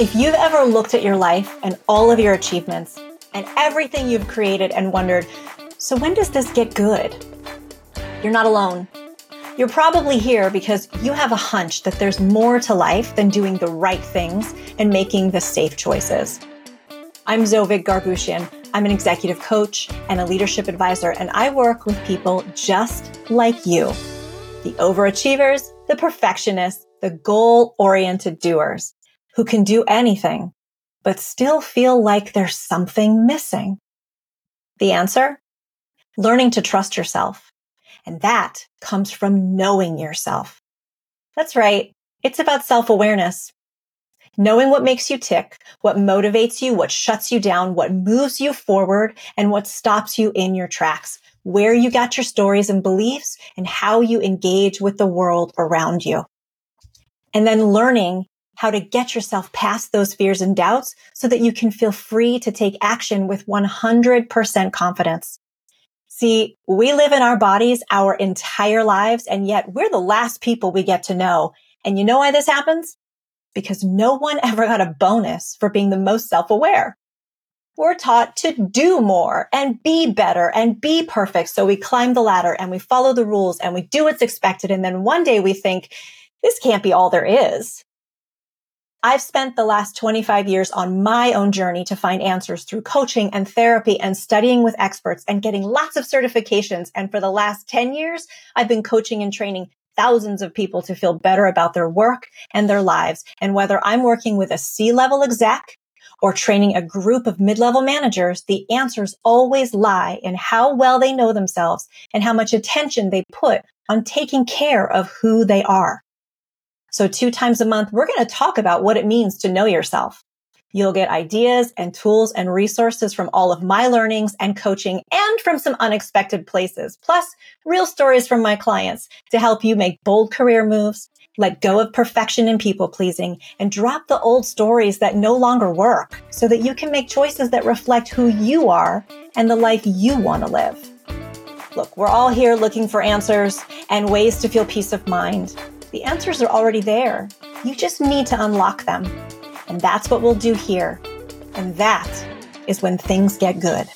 If you've ever looked at your life and all of your achievements and everything you've created and wondered, so when does this get good? You're not alone. You're probably here because you have a hunch that there's more to life than doing the right things and making the safe choices. I'm Zovig Garboushian. I'm an executive coach and a leadership advisor, and I work with people just like you the overachievers, the perfectionists, the goal oriented doers who can do anything, but still feel like there's something missing? The answer? Learning to trust yourself. And that comes from knowing yourself. That's right. It's about self awareness. Knowing what makes you tick, what motivates you, what shuts you down, what moves you forward, and what stops you in your tracks, where you got your stories and beliefs, and how you engage with the world around you. And then learning how to get yourself past those fears and doubts so that you can feel free to take action with 100% confidence. See, we live in our bodies our entire lives, and yet we're the last people we get to know. And you know why this happens? Because no one ever got a bonus for being the most self-aware. We're taught to do more and be better and be perfect. So we climb the ladder and we follow the rules and we do what's expected. And then one day we think, this can't be all there is. I've spent the last 25 years on my own journey to find answers through coaching and therapy and studying with experts and getting lots of certifications. And for the last 10 years, I've been coaching and training thousands of people to feel better about their work and their lives. And whether I'm working with a C level exec or training a group of mid-level managers, the answers always lie in how well they know themselves and how much attention they put on taking care of who they are. So two times a month, we're going to talk about what it means to know yourself. You'll get ideas and tools and resources from all of my learnings and coaching and from some unexpected places, plus real stories from my clients to help you make bold career moves, let go of perfection and people pleasing, and drop the old stories that no longer work so that you can make choices that reflect who you are and the life you want to live. Look, we're all here looking for answers and ways to feel peace of mind. The answers are already there. You just need to unlock them. And that's what we'll do here. And that is when things get good.